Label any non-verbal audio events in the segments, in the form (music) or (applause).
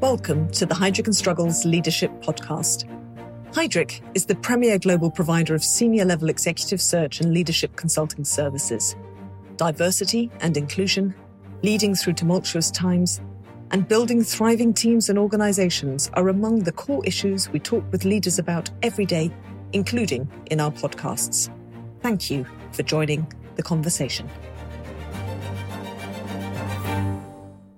Welcome to the Heidrick and Struggles Leadership Podcast. Heidrick is the premier global provider of senior level executive search and leadership consulting services. Diversity and inclusion, leading through tumultuous times, and building thriving teams and organizations are among the core issues we talk with leaders about every day, including in our podcasts. Thank you for joining the conversation.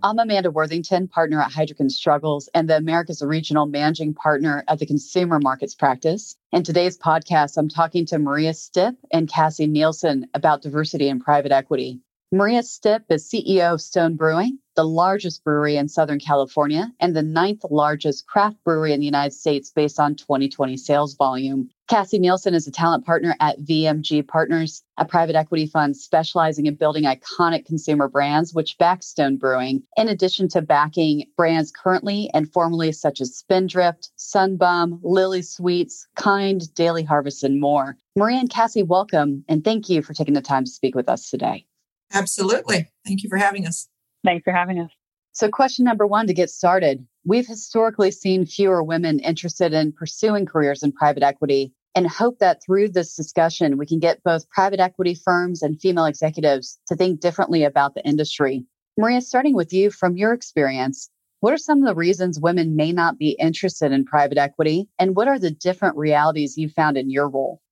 I'm Amanda Worthington, partner at and Struggles and the America's Regional Managing Partner at the Consumer Markets Practice. In today's podcast, I'm talking to Maria Stipp and Cassie Nielsen about diversity in private equity. Maria Stipp is CEO of Stone Brewing, the largest brewery in Southern California and the ninth largest craft brewery in the United States based on 2020 sales volume. Cassie Nielsen is a talent partner at VMG Partners, a private equity fund specializing in building iconic consumer brands, which backs Stone Brewing, in addition to backing brands currently and formerly such as Spindrift, Sun Bum, Lily Sweets, Kind, Daily Harvest, and more. Maria and Cassie, welcome, and thank you for taking the time to speak with us today. Absolutely. Thank you for having us. Thanks for having us. So, question number one to get started. We've historically seen fewer women interested in pursuing careers in private equity and hope that through this discussion, we can get both private equity firms and female executives to think differently about the industry. Maria, starting with you from your experience, what are some of the reasons women may not be interested in private equity? And what are the different realities you found in your role?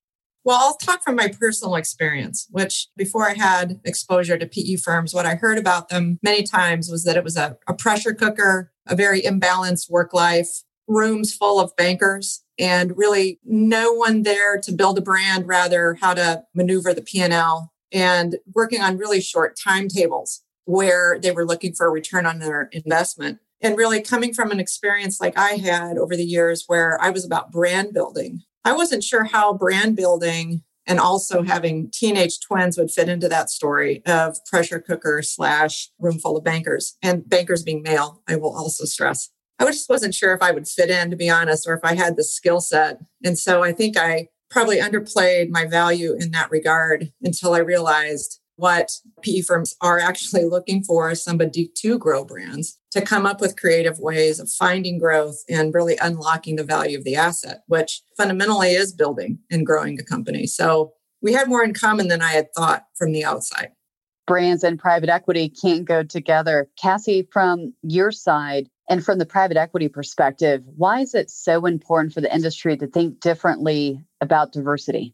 Well, I'll talk from my personal experience, which before I had exposure to PE firms, what I heard about them many times was that it was a, a pressure cooker, a very imbalanced work life, rooms full of bankers, and really no one there to build a brand, rather how to maneuver the P&L and working on really short timetables where they were looking for a return on their investment. And really coming from an experience like I had over the years where I was about brand building I wasn't sure how brand building and also having teenage twins would fit into that story of pressure cooker slash room full of bankers and bankers being male. I will also stress. I just wasn't sure if I would fit in, to be honest, or if I had the skill set. And so I think I probably underplayed my value in that regard until I realized what PE firms are actually looking for somebody to grow brands, to come up with creative ways of finding growth and really unlocking the value of the asset, which fundamentally is building and growing a company. So we had more in common than I had thought from the outside. Brands and private equity can't go together. Cassie, from your side and from the private equity perspective, why is it so important for the industry to think differently about diversity?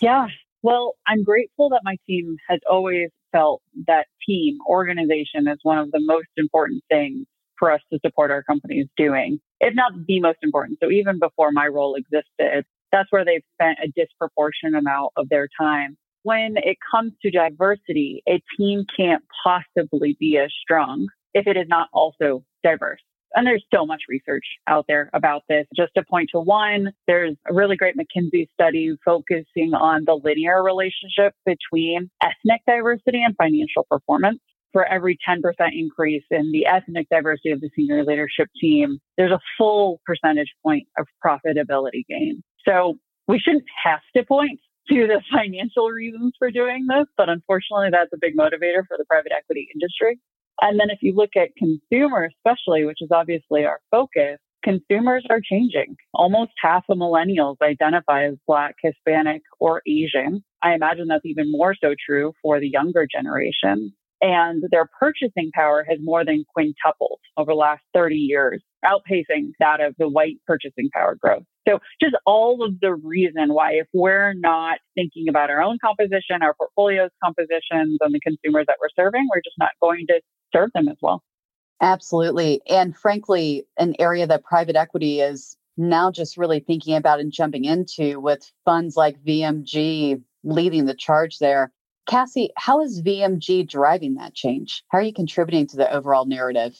Yeah, well, I'm grateful that my team has always felt that team organization is one of the most important things for us to support our companies doing, if not the most important. So even before my role existed, that's where they've spent a disproportionate amount of their time. When it comes to diversity, a team can't possibly be as strong if it is not also diverse. And there's so much research out there about this. Just to point to one, there's a really great McKinsey study focusing on the linear relationship between ethnic diversity and financial performance. For every 10% increase in the ethnic diversity of the senior leadership team, there's a full percentage point of profitability gain. So we shouldn't have to point to the (laughs) financial reasons for doing this, but unfortunately, that's a big motivator for the private equity industry. And then if you look at consumer, especially, which is obviously our focus, consumers are changing. Almost half of millennials identify as Black, Hispanic, or Asian. I imagine that's even more so true for the younger generation. And their purchasing power has more than quintupled over the last 30 years, outpacing that of the white purchasing power growth. So just all of the reason why if we're not thinking about our own composition, our portfolio's compositions and the consumers that we're serving, we're just not going to serve them as well. Absolutely. And frankly, an area that private equity is now just really thinking about and jumping into with funds like VMG leading the charge there. Cassie, how is VMG driving that change? How are you contributing to the overall narrative?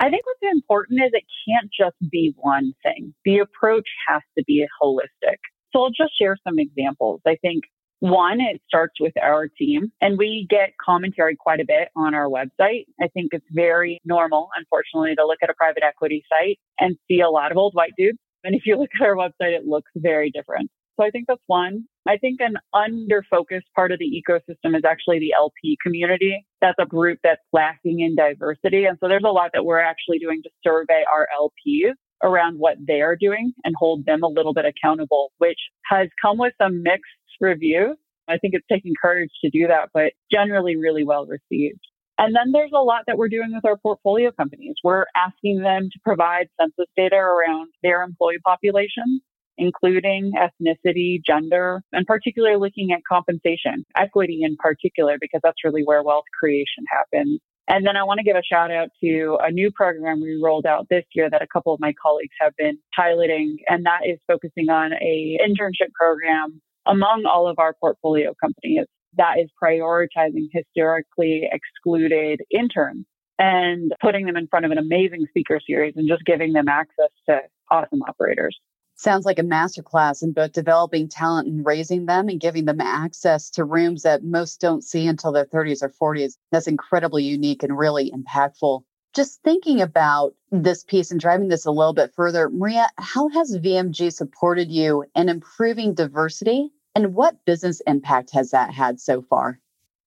I think what's important is it can't just be one thing. The approach has to be holistic. So I'll just share some examples. I think one, it starts with our team, and we get commentary quite a bit on our website. I think it's very normal, unfortunately, to look at a private equity site and see a lot of old white dudes. And if you look at our website, it looks very different. So I think that's one. I think an under focused part of the ecosystem is actually the LP community. That's a group that's lacking in diversity. And so there's a lot that we're actually doing to survey our LPs around what they're doing and hold them a little bit accountable, which has come with some mixed reviews. I think it's taking courage to do that, but generally really well received. And then there's a lot that we're doing with our portfolio companies. We're asking them to provide census data around their employee population, including ethnicity, gender, and particularly looking at compensation, equity in particular, because that's really where wealth creation happens. And then I want to give a shout out to a new program we rolled out this year that a couple of my colleagues have been piloting, and that is focusing on a internship program among all of our portfolio companies that is prioritizing historically excluded interns and putting them in front of an amazing speaker series and just giving them access to awesome operators. Sounds like a masterclass in both developing talent and raising them and giving them access to rooms that most don't see until their 30s or 40s. That's incredibly unique and really impactful. Just thinking about this piece and driving this a little bit further, Maria, how has VMG supported you in improving diversity and what business impact has that had so far?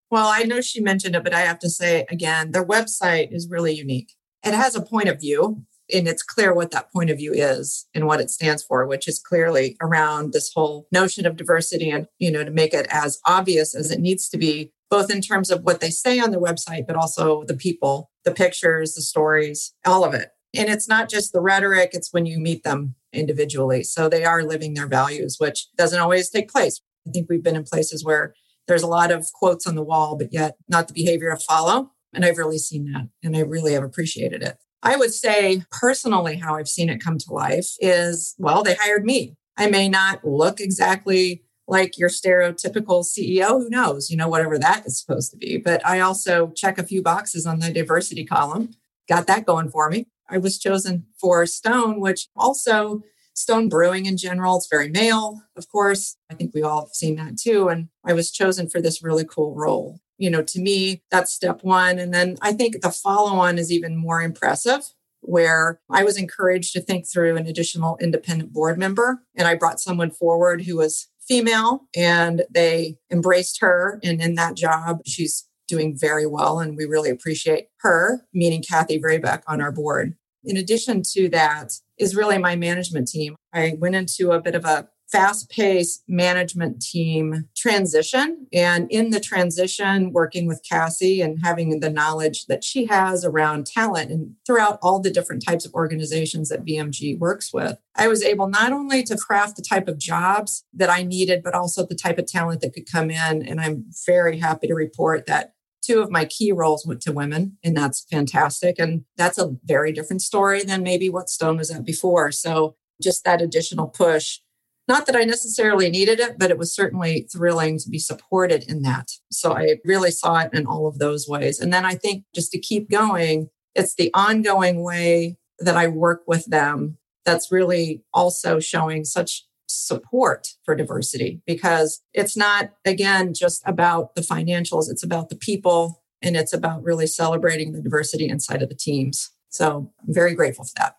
Well, I know she mentioned it, but I have to say again, their website is really unique. It has a point of view, and it's clear what that point of view is and what it stands for, which is clearly around this whole notion of diversity and, you know, to make it as obvious as it needs to be, both in terms of what they say on their website, but also the people, the pictures, the stories, all of it. And it's not just the rhetoric, it's when you meet them individually. So they are living their values, which doesn't always take place. I think we've been in places where there's a lot of quotes on the wall, but yet not the behavior to follow. And I've really seen that and I really have appreciated it. I would say personally, how I've seen it come to life is well, they hired me. I may not look exactly like your stereotypical CEO, who knows, you know, whatever that is supposed to be. But I also check a few boxes on the diversity column, got that going for me. I was chosen for Stone, which also Stone Brewing in general, it's very male, of course. I think we all have seen that too. And I was chosen for this really cool role. You know, to me, that's step one. And then I think the follow on is even more impressive, where I was encouraged to think through an additional independent board member. And I brought someone forward who was female and they embraced her. And in that job, she's doing very well. And we really appreciate her, meeting Kathy Vrabeck on our board. In addition to that, is really my management team. I went into a bit of a fast paced management team transition. And in the transition, working with Cassie and having the knowledge that she has around talent and throughout all the different types of organizations that VMG works with, I was able not only to craft the type of jobs that I needed, but also the type of talent that could come in. And I'm very happy to report that two of my key roles went to women, and that's fantastic. And that's a very different story than maybe what Stone was at before. So just that additional push. Not that I necessarily needed it, but it was certainly thrilling to be supported in that. So I really saw it in all of those ways. And then I think just to keep going, it's the ongoing way that I work with them that's really also showing such support for diversity because it's not, again, just about the financials, it's about the people and it's about really celebrating the diversity inside of the teams. So I'm very grateful for that.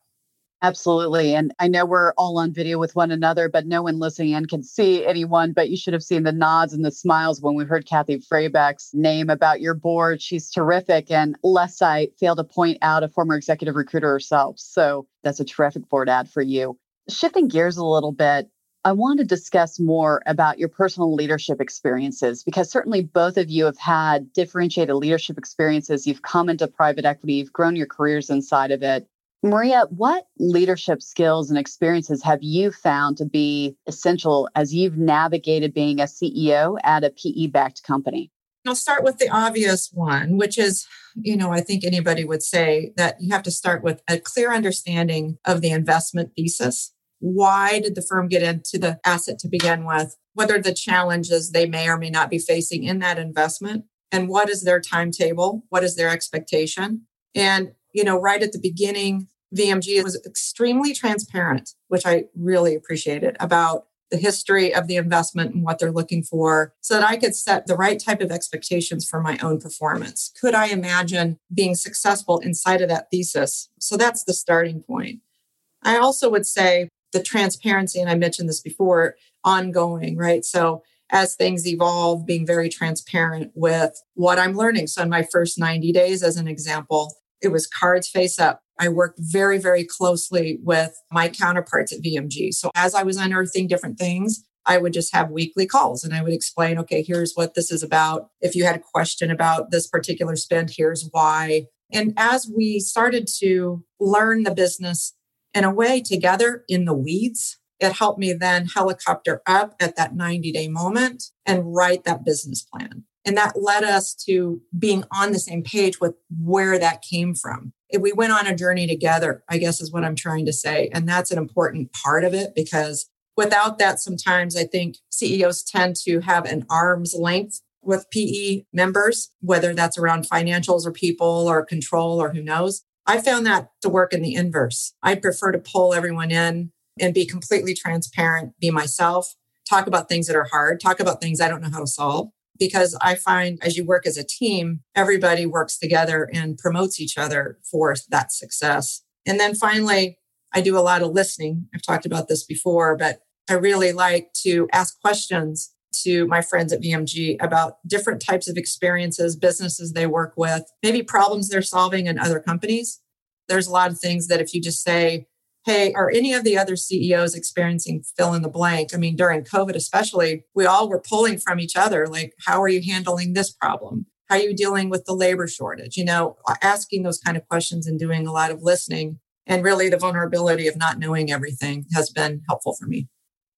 Absolutely. And I know we're all on video with one another, but no one listening in can see anyone. But you should have seen the nods and the smiles when we heard Kathy Vrabeck's name about your board. She's terrific. And lest I fail to point out a former executive recruiter herself. So that's a terrific board ad for you. Shifting gears a little bit, I want to discuss more about your personal leadership experiences because certainly both of you have had differentiated leadership experiences. You've come into private equity, you've grown your careers inside of it. Maria, what leadership skills and experiences have you found to be essential as you've navigated being a CEO at a PE backed company? I'll start with the obvious one, which is, you know, I think anybody would say that you have to start with a clear understanding of the investment thesis why did the firm get into the asset to begin with? What are the challenges they may or may not be facing in that investment? And what is their timetable? What is their expectation? And, you know, right at the beginning, VMG was extremely transparent, which I really appreciated about the history of the investment and what they're looking for so that I could set the right type of expectations for my own performance. Could I imagine being successful inside of that thesis? So that's the starting point. I also would say the transparency, and I mentioned this before, ongoing, right? So as things evolve, being very transparent with what I'm learning. So in my first 90 days, as an example, it was cards face up. I worked very, very closely with my counterparts at VMG. So as I was unearthing different things, I would just have weekly calls and I would explain, okay, here's what this is about. If you had a question about this particular spend, here's why. And as we started to learn the business in a way together in the weeds, it helped me then helicopter up at that 90 day moment and write that business plan. And that led us to being on the same page with where that came from. We went on a journey together, I guess is what I'm trying to say. And that's an important part of it because without that, sometimes I think CEOs tend to have an arm's length with PE members, whether that's around financials or people or control or who knows. I found that to work in the inverse. I prefer to pull everyone in and be completely transparent, be myself, talk about things that are hard, talk about things I don't know how to solve. Because I find as you work as a team, everybody works together and promotes each other for that success. And then finally, I do a lot of listening. I've talked about this before, but I really like to ask questions to my friends at VMG about different types of experiences, businesses they work with, maybe problems they're solving in other companies. There's a lot of things that if you just say, hey, are any of the other CEOs experiencing fill in the blank? I mean, during COVID, especially, we all were pulling from each other. Like, how are you handling this problem? How are you dealing with the labor shortage? You know, asking those kind of questions and doing a lot of listening. And really, the vulnerability of not knowing everything has been helpful for me.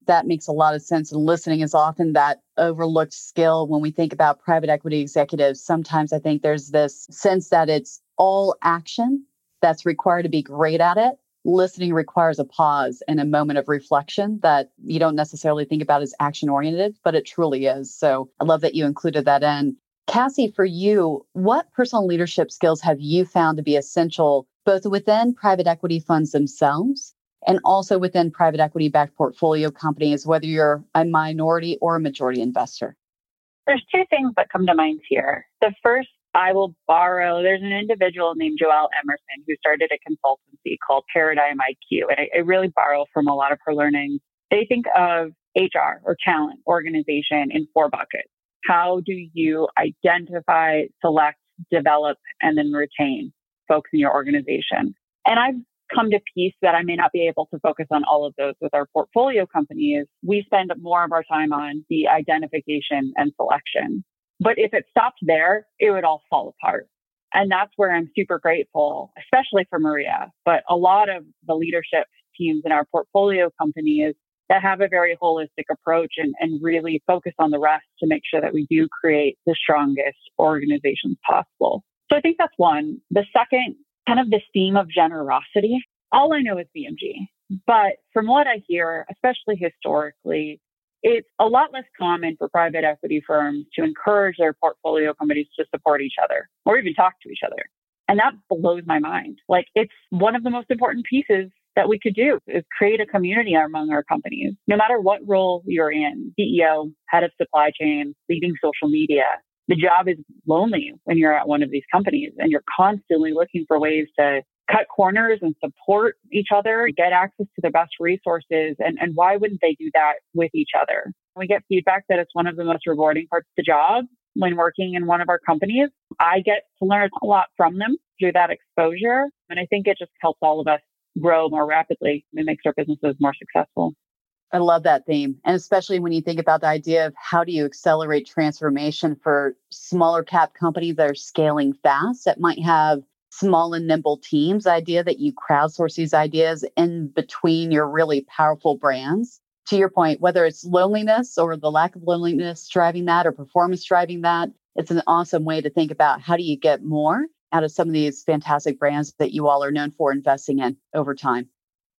That makes a lot of sense. And listening is often that overlooked skill when we think about private equity executives. Sometimes I think there's this sense that it's all action that's required to be great at it listening requires a pause and a moment of reflection that you don't necessarily think about as action oriented, but it truly is. So I love that you included that in. Cassie, for you, what personal leadership skills have you found to be essential both within private equity funds themselves and also within private equity backed portfolio companies, whether you're a minority or a majority investor? There's two things that come to mind here. The first I will borrow. There's an individual named Joelle Emerson who started a consultancy called Paradigm IQ. And I, I really borrow from a lot of her learnings. They think of HR or talent organization in four buckets. How do you identify, select, develop, and then retain folks in your organization? And I've come to peace that I may not be able to focus on all of those with our portfolio companies. We spend more of our time on the identification and selection. But if it stopped there, it would all fall apart. And that's where I'm super grateful, especially for Maria, but a lot of the leadership teams in our portfolio companies that have a very holistic approach and, and really focus on the rest to make sure that we do create the strongest organizations possible. So I think that's one. The second, kind of this theme of generosity. All I know is VMG, But from what I hear, especially historically, it's a lot less common for private equity firms to encourage their portfolio companies to support each other or even talk to each other. And that blows my mind. Like it's one of the most important pieces that we could do is create a community among our companies. No matter what role you're in, CEO, head of supply chain, leading social media, the job is lonely when you're at one of these companies and you're constantly looking for ways to cut corners and support each other, get access to the best resources. And, and why wouldn't they do that with each other? We get feedback that it's one of the most rewarding parts of the job when working in one of our companies. I get to learn a lot from them through that exposure. And I think it just helps all of us grow more rapidly. and makes our businesses more successful. I love that theme. And especially when you think about the idea of how do you accelerate transformation for smaller cap companies that are scaling fast that might have small and nimble teams idea that you crowdsource these ideas in between your really powerful brands. To your point, whether it's loneliness or the lack of loneliness driving that or performance driving that, it's an awesome way to think about how do you get more out of some of these fantastic brands that you all are known for investing in over time.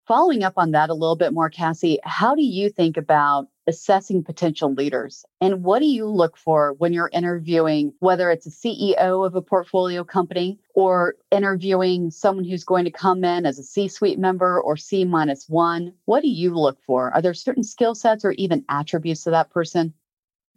Following up on that a little bit more, Cassie, how do you think about assessing potential leaders? And what do you look for when you're interviewing, whether it's a CEO of a portfolio company or interviewing someone who's going to come in as a C suite member or C minus one? What do you look for? Are there certain skill sets or even attributes to that person?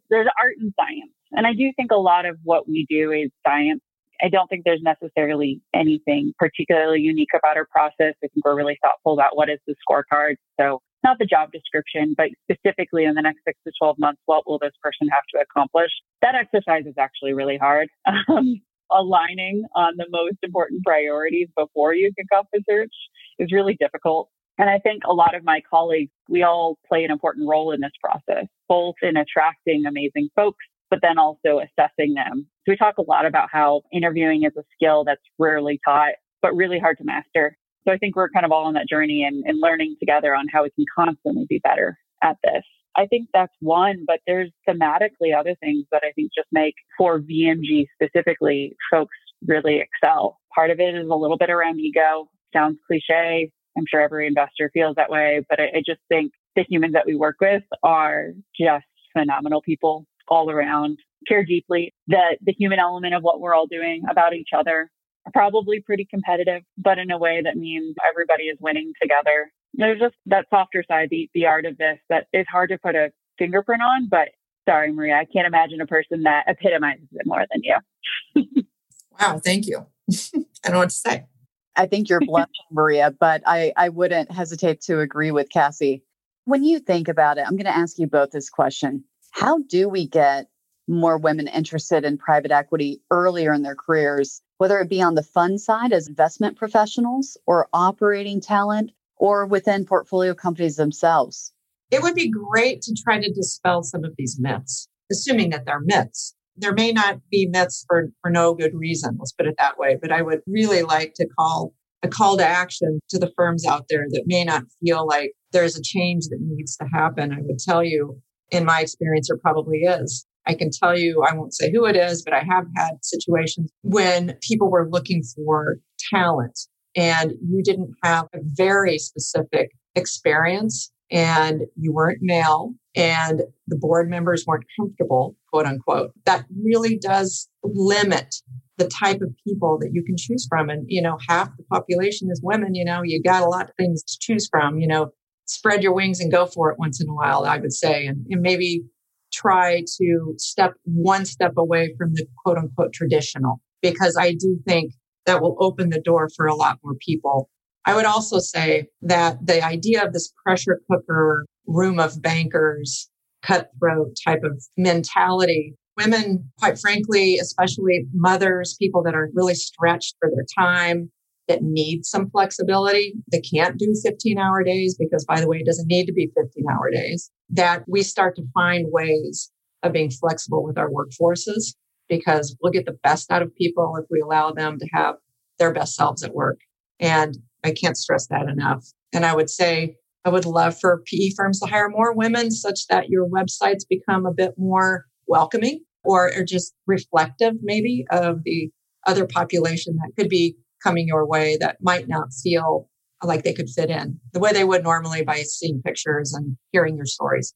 There's art and science. And I do think a lot of what we do is science I don't think there's necessarily anything particularly unique about our process. I think we're really thoughtful about what is the scorecard. So not the job description, but specifically in the next six to 12 months, what will this person have to accomplish? That exercise is actually really hard. (laughs) Um, aligning on the most important priorities before you kick off the search is really difficult. And I think a lot of my colleagues, we all play an important role in this process, both in attracting amazing folks, but then also assessing them. So we talk a lot about how interviewing is a skill that's rarely taught, but really hard to master. So I think we're kind of all on that journey and, and learning together on how we can constantly be better at this. I think that's one, but there's thematically other things that I think just make for VMG specifically folks really excel. Part of it is a little bit around ego. Sounds cliche. I'm sure every investor feels that way, but I, I just think the humans that we work with are just phenomenal people all around, care deeply. The the human element of what we're all doing about each other probably pretty competitive, but in a way that means everybody is winning together. There's just that softer side, the, the art of this that is hard to put a fingerprint on, but sorry, Maria, I can't imagine a person that epitomizes it more than you. wow, thank you. (laughs) I don't know what to say. I think you're blushing, (laughs) Maria, but I, I wouldn't hesitate to agree with Cassie. When you think about it, I'm going to ask you both this question. How do we get more women interested in private equity earlier in their careers, whether it be on the fund side as investment professionals or operating talent or within portfolio companies themselves? It would be great to try to dispel some of these myths, assuming that they're myths. There may not be myths for, for no good reason, let's put it that way, but I would really like to call a call to action to the firms out there that may not feel like there's a change that needs to happen. I would tell you, in my experience, there probably is. I can tell you, I won't say who it is, but I have had situations when people were looking for talent and you didn't have a very specific experience and you weren't male and the board members weren't comfortable, quote unquote. That really does limit the type of people that you can choose from. And, you know, half the population is women, you know, you got a lot of things to choose from, you know, spread your wings and go for it once in a while, I would say. And, and maybe try to step one step away from the quote unquote traditional, because I do think that will open the door for a lot more people. I would also say that the idea of this pressure cooker room of bankers, cutthroat type of mentality, women, quite frankly, especially mothers, people that are really stretched for their time, that need some flexibility, that can't do 15 hour days, because by the way, it doesn't need to be 15 hour days, that we start to find ways of being flexible with our workforces because we'll get the best out of people if we allow them to have their best selves at work. And I can't stress that enough. And I would say, I would love for PE firms to hire more women such that your websites become a bit more welcoming or, or just reflective, maybe, of the other population that could be coming your way that might not feel like they could fit in the way they would normally by seeing pictures and hearing your stories.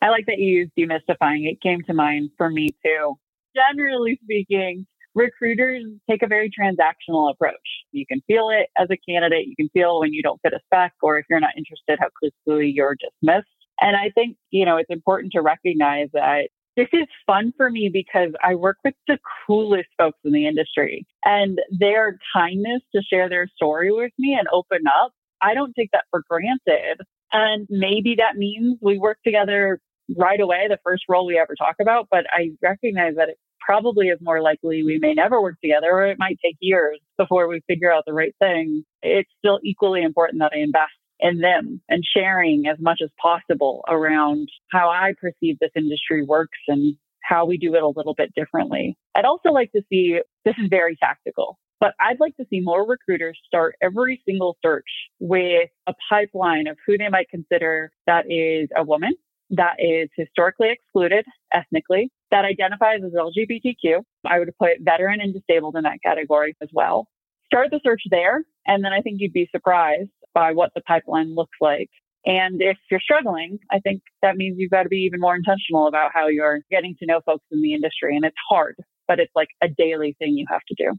I like that you used demystifying. It came to mind for me too. Generally speaking, recruiters take a very transactional approach. You can feel it as a candidate. You can feel when you don't fit a spec or if you're not interested, how quickly you're dismissed. And I think, you know, it's important to recognize that this is fun for me because I work with the coolest folks in the industry and their kindness to share their story with me and open up. I don't take that for granted. And maybe that means we work together right away, the first role we ever talk about, but I recognize that it probably is more likely we may never work together or it might take years before we figure out the right thing. It's still equally important that I invest in them and sharing as much as possible around how I perceive this industry works and how we do it a little bit differently. I'd also like to see this is very tactical, but I'd like to see more recruiters start every single search with a pipeline of who they might consider that is a woman, that is historically excluded ethnically, that identifies as LGBTQ. I would put veteran and disabled in that category as well. Start the search there, and then I think you'd be surprised by what the pipeline looks like. And if you're struggling, I think that means you've got to be even more intentional about how you're getting to know folks in the industry. And it's hard, but it's like a daily thing you have to do.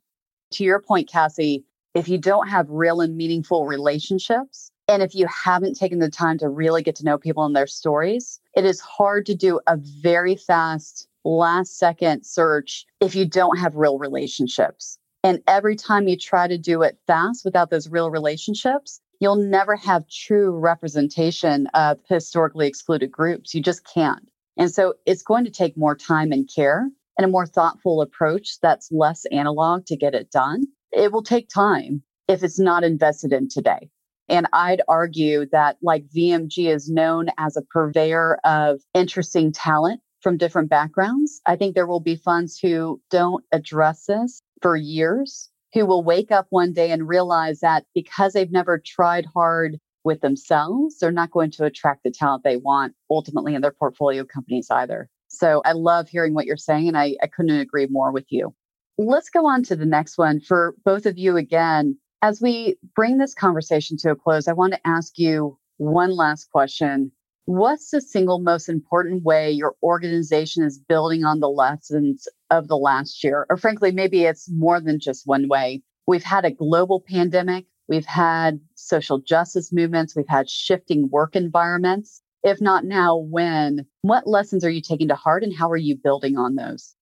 To your point, Cassie, if you don't have real and meaningful relationships, and if you haven't taken the time to really get to know people and their stories, it is hard to do a very fast last second search if you don't have real relationships. And every time you try to do it fast without those real relationships, you'll never have true representation of historically excluded groups. You just can't. And so it's going to take more time and care and a more thoughtful approach that's less analog to get it done. It will take time if it's not invested in today. And I'd argue that like VMG is known as a purveyor of interesting talent from different backgrounds. I think there will be funds who don't address this for years, who will wake up one day and realize that because they've never tried hard with themselves, they're not going to attract the talent they want ultimately in their portfolio companies either. So I love hearing what you're saying, and I, I couldn't agree more with you. Let's go on to the next one for both of you again. As we bring this conversation to a close, I want to ask you one last question. What's the single most important way your organization is building on the lessons of the last year? Or frankly, maybe it's more than just one way. We've had a global pandemic. We've had social justice movements. We've had shifting work environments. If not now, when? What lessons are you taking to heart and how are you building on those?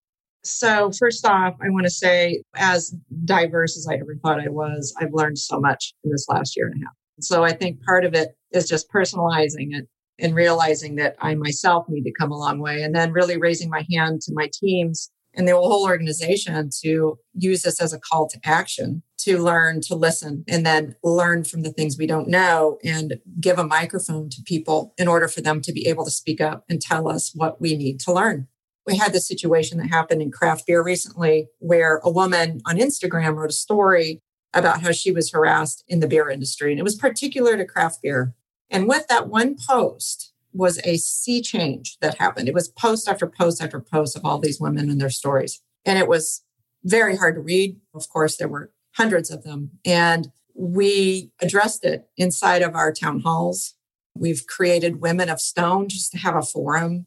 So, first off, I want to say, as diverse as I ever thought I was, I've learned so much in this last year and a half. So, I think part of it is just personalizing it and realizing that I myself need to come a long way, and then really raising my hand to my teams and the whole organization to use this as a call to action to learn to listen and then learn from the things we don't know and give a microphone to people in order for them to be able to speak up and tell us what we need to learn. We had this situation that happened in craft beer recently where a woman on Instagram wrote a story about how she was harassed in the beer industry. And it was particular to craft beer. And with that one post was a sea change that happened. It was post after post after post of all these women and their stories. And it was very hard to read. Of course, there were hundreds of them. And we addressed it inside of our town halls. We've created Women of Stone just to have a forum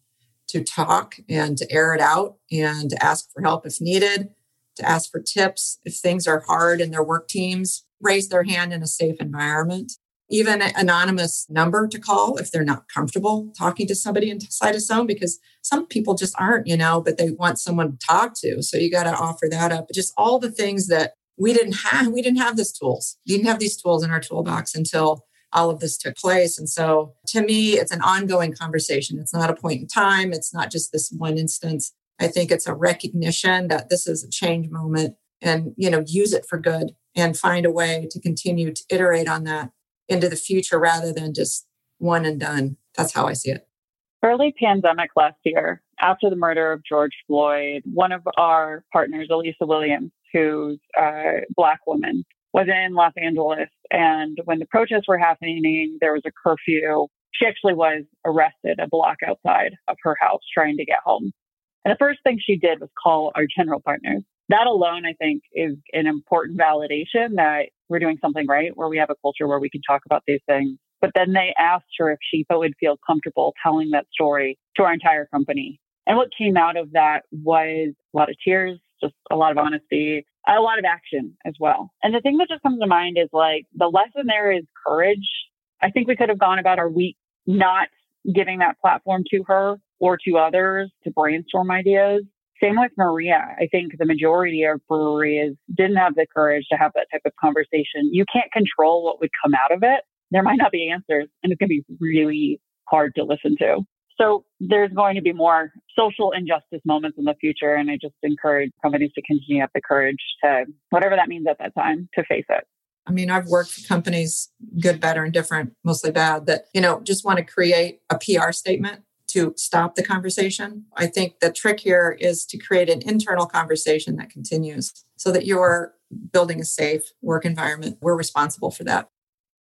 to talk and to air it out and to ask for help if needed, to ask for tips if things are hard in their work teams, raise their hand in a safe environment. Even an anonymous number to call if they're not comfortable talking to somebody inside a zone, because some people just aren't, you know, but they want someone to talk to. So you got to offer that up. Just all the things that we didn't have, we didn't have these tools. We didn't have these tools in our toolbox until all of this took place. And so to me, it's an ongoing conversation. It's not a point in time. It's not just this one instance. I think it's a recognition that this is a change moment and, you know, use it for good and find a way to continue to iterate on that into the future rather than just one and done. That's how I see it. Early pandemic last year, after the murder of George Floyd, one of our partners, Elisa Williams, who's a Black woman, was in Los Angeles. And when the protests were happening, there was a curfew. She actually was arrested a block outside of her house trying to get home. And the first thing she did was call our general partners. That alone, I think, is an important validation that we're doing something right, where we have a culture where we can talk about these things. But then they asked her if she would feel comfortable telling that story to our entire company. And what came out of that was a lot of tears, just a lot of honesty, a lot of action as well. And the thing that just comes to mind is like the lesson there is courage. I think we could have gone about our week not giving that platform to her or to others to brainstorm ideas. Same with Maria. I think the majority of breweries didn't have the courage to have that type of conversation. You can't control what would come out of it. There might not be answers, and it's going to be really hard to listen to. So there's going to be more social injustice moments in the future. And I just encourage companies to continue to have the courage to, whatever that means at that time, to face it. I mean, I've worked for companies, good, better, and different, mostly bad, that, you know, just want to create a PR statement to stop the conversation. I think the trick here is to create an internal conversation that continues so that you're building a safe work environment. We're responsible for that.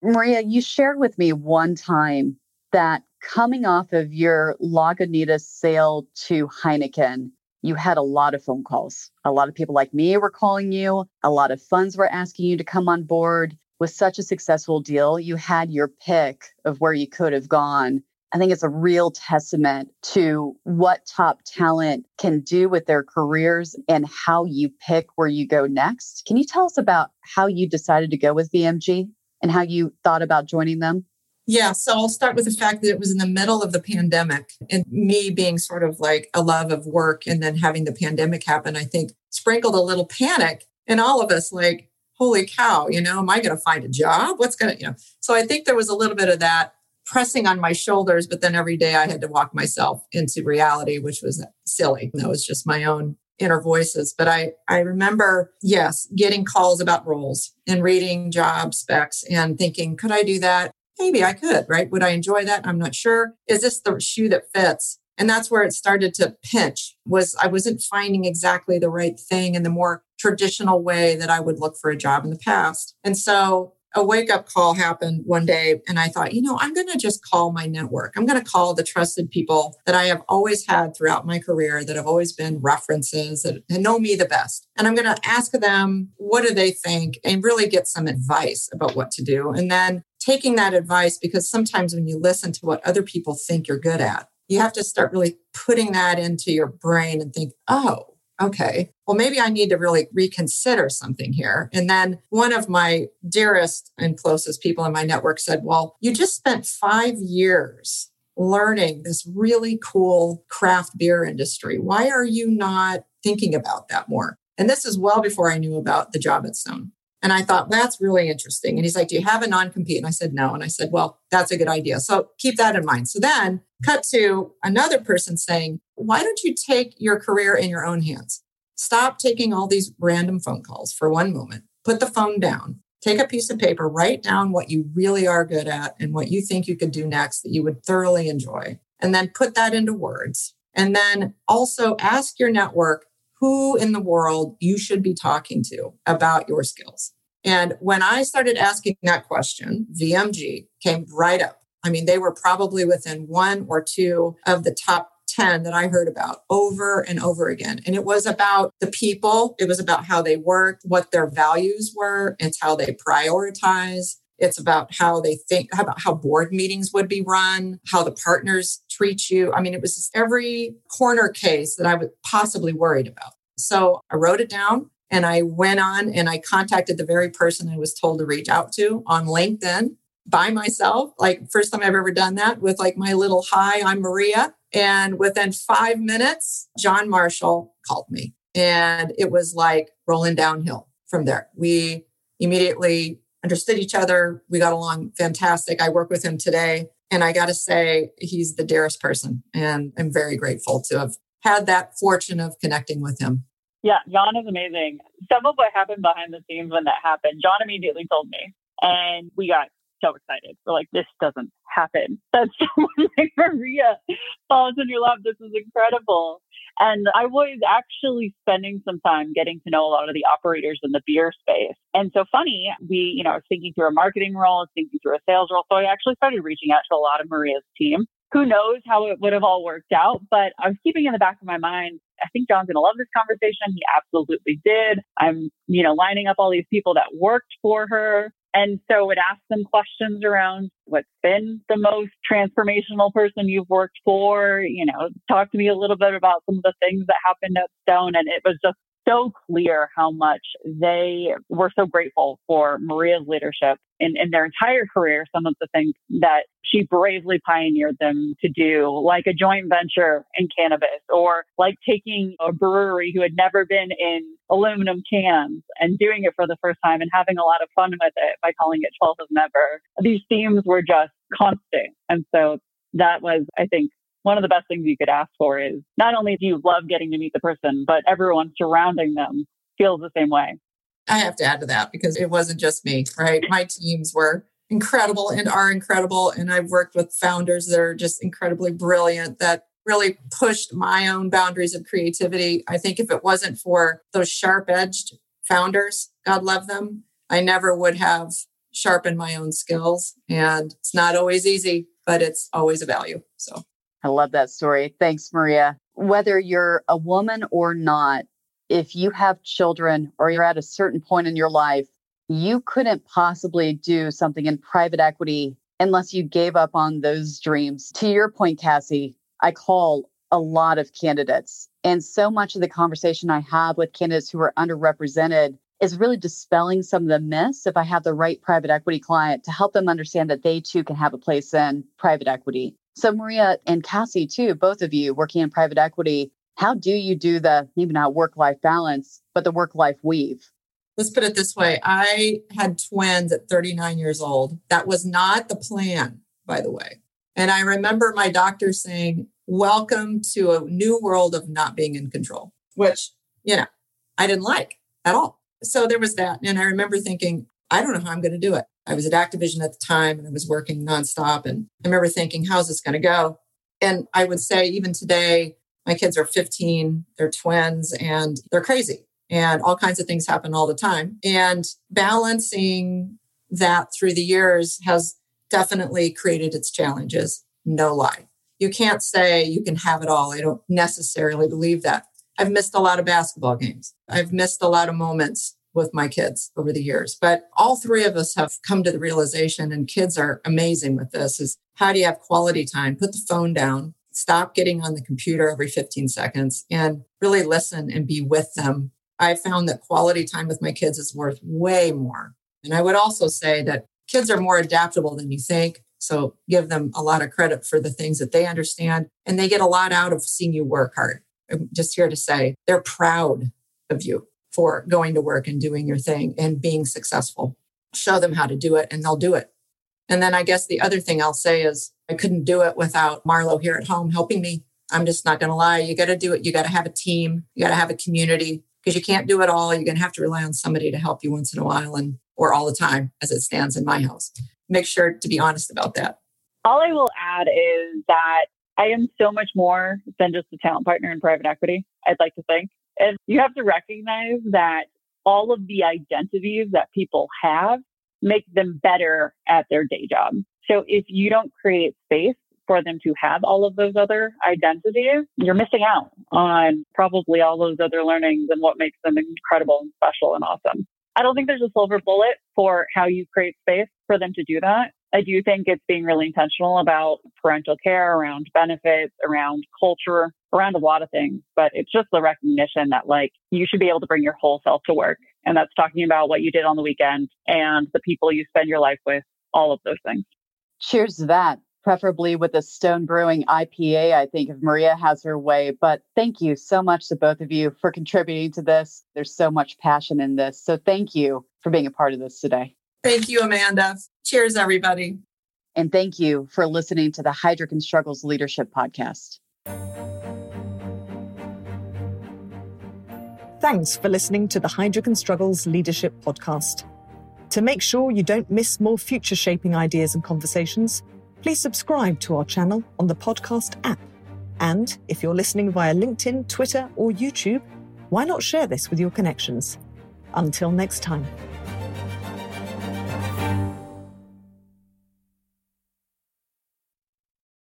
Maria, you shared with me one time that coming off of your Lagunitas sale to Heineken, you had a lot of phone calls. A lot of people like me were calling you. A lot of funds were asking you to come on board. With such a successful deal, you had your pick of where you could have gone. I think it's a real testament to what top talent can do with their careers and how you pick where you go next. Can you tell us about how you decided to go with VMG and how you thought about joining them? Yeah, so I'll start with the fact that it was in the middle of the pandemic and me being sort of like a love of work and then having the pandemic happen, I think sprinkled a little panic in all of us like, holy cow, you know, am I going to find a job? What's going to, you know? So I think there was a little bit of that pressing on my shoulders, but then every day I had to walk myself into reality, which was silly. That was just my own inner voices. But I, I remember, yes, getting calls about roles and reading job specs and thinking, could I do that? Maybe I could, right? Would I enjoy that? I'm not sure. Is this the shoe that fits? And that's where it started to pinch was I wasn't finding exactly the right thing in the more traditional way that I would look for a job in the past. And so a wake up call happened one day and I thought, you know, I'm going to just call my network. I'm going to call the trusted people that I have always had throughout my career that have always been references that know me the best. And I'm going to ask them, what do they think? And really get some advice about what to do. And then taking that advice, because sometimes when you listen to what other people think you're good at, you have to start really putting that into your brain and think, oh, okay, well, maybe I need to really reconsider something here. And then one of my dearest and closest people in my network said, well, you just spent five years learning this really cool craft beer industry. Why are you not thinking about that more? And this is well before I knew about the job at Stone. And I thought, that's really interesting. And he's like, Do you have a non compete? And I said, No. And I said, Well, that's a good idea. So keep that in mind. So then cut to another person saying, Why don't you take your career in your own hands? Stop taking all these random phone calls for one moment. Put the phone down. Take a piece of paper, write down what you really are good at and what you think you could do next that you would thoroughly enjoy. And then put that into words. And then also ask your network who in the world you should be talking to about your skills. And when I started asking that question, VMG came right up. I mean, they were probably within one or two of the top 10 that I heard about over and over again. And it was about the people, it was about how they worked, what their values were, it's how they prioritize. It's about how they think, about how board meetings would be run, how the partners treat you. I mean, it was every corner case that I was possibly worried about. So I wrote it down and I went on and I contacted the very person I was told to reach out to on LinkedIn by myself. Like first time I've ever done that with like my little hi, I'm Maria. And within five minutes, John Marshall called me and it was like rolling downhill from there. We immediately understood each other. We got along fantastic. I work with him today. And I got to say, he's the dearest person. And I'm very grateful to have had that fortune of connecting with him. Yeah, John is amazing. Some of what happened behind the scenes when that happened, John immediately told me. And we got so excited. We're like, this doesn't happen. (laughs) That someone like Maria falls in your lap. This is incredible. And I was actually spending some time getting to know a lot of the operators in the beer space. And so funny, we, you know, I was thinking through a marketing role, thinking through a sales role. So I actually started reaching out to a lot of Maria's team. Who knows how it would have all worked out, but I was keeping in the back of my mind, I think John's going to love this conversation. He absolutely did. I'm, you know, lining up all these people that worked for her. And so would ask them questions around what's been the most transformational person you've worked for, you know, talk to me a little bit about some of the things that happened at Stone. And it was just so clear how much they were so grateful for Maria's leadership in, in their entire career. Some of the things that she bravely pioneered them to do, like a joint venture in cannabis, or like taking a brewery who had never been in aluminum cans and doing it for the first time and having a lot of fun with it by calling it 12th of Never. These themes were just constant. And so that was, I think, one of the best things you could ask for is not only do you love getting to meet the person, but everyone surrounding them feels the same way. I have to add to that because it wasn't just me, right? My teams were incredible and are incredible. And I've worked with founders that are just incredibly brilliant that really pushed my own boundaries of creativity. I think if it wasn't for those sharp edged founders, God love them, I never would have sharpened my own skills. And it's not always easy, but it's always a value. So I love that story. Thanks, Maria. Whether you're a woman or not, if you have children or you're at a certain point in your life, you couldn't possibly do something in private equity unless you gave up on those dreams. To your point, Cassie, I call a lot of candidates. And so much of the conversation I have with candidates who are underrepresented is really dispelling some of the myths if I have the right private equity client to help them understand that they too can have a place in private equity. So, Maria and Cassie, too, both of you working in private equity, how do you do the maybe not work life balance, but the work life weave? let's put it this way I had twins at 39 years old. That was not the plan, by the way. And I remember my doctor saying, Welcome to a new world of not being in control, which, you know, I didn't like at all. So there was that. And I remember thinking, I don't know how I'm going to do it. I was at Activision at the time and I was working nonstop. And I remember thinking, how's this going to go? And I would say, even today, my kids are 15, they're twins, and they're crazy. And all kinds of things happen all the time. And balancing that through the years has definitely created its challenges. No lie. You can't say you can have it all. I don't necessarily believe that. I've missed a lot of basketball games. I've missed a lot of moments with my kids over the years. But all three of us have come to the realization, and kids are amazing with this, is how do you have quality time? Put the phone down, stop getting on the computer every 15 seconds, and really listen and be with them. I found that quality time with my kids is worth way more. And I would also say that kids are more adaptable than you think. So give them a lot of credit for the things that they understand. And they get a lot out of seeing you work hard. I'm just here to say they're proud of you for going to work and doing your thing and being successful. Show them how to do it and they'll do it. And then I guess the other thing I'll say is I couldn't do it without Marlo here at home helping me. I'm just not going to lie. You got to do it. You got to have a team. You got to have a community because you can't do it all. You're going to have to rely on somebody to help you once in a while and or all the time as it stands in my house. Make sure to be honest about that. All I will add is that I am so much more than just a talent partner in private equity, I'd like to think. And you have to recognize that all of the identities that people have make them better at their day job. So if you don't create space for them to have all of those other identities, you're missing out on probably all those other learnings and what makes them incredible and special and awesome. I don't think there's a silver bullet for how you create space for them to do that. I do think it's being really intentional about parental care, around benefits, around culture, around a lot of things. But it's just the recognition that like you should be able to bring your whole self to work. And that's talking about what you did on the weekend and the people you spend your life with, all of those things. Cheers to that. Preferably with a Stone Brewing IPA, I think, if Maria has her way. But thank you so much to both of you for contributing to this. There's so much passion in this. So thank you for being a part of this today. Thank you, Amanda. Cheers, everybody. And thank you for listening to the Heidrick and Struggles Leadership Podcast. Thanks for listening to the Heidrick and Struggles Leadership Podcast. To make sure you don't miss more future shaping ideas and conversations, please subscribe to our channel on the podcast app. And if you're listening via LinkedIn, Twitter, or YouTube, why not share this with your connections? Until next time.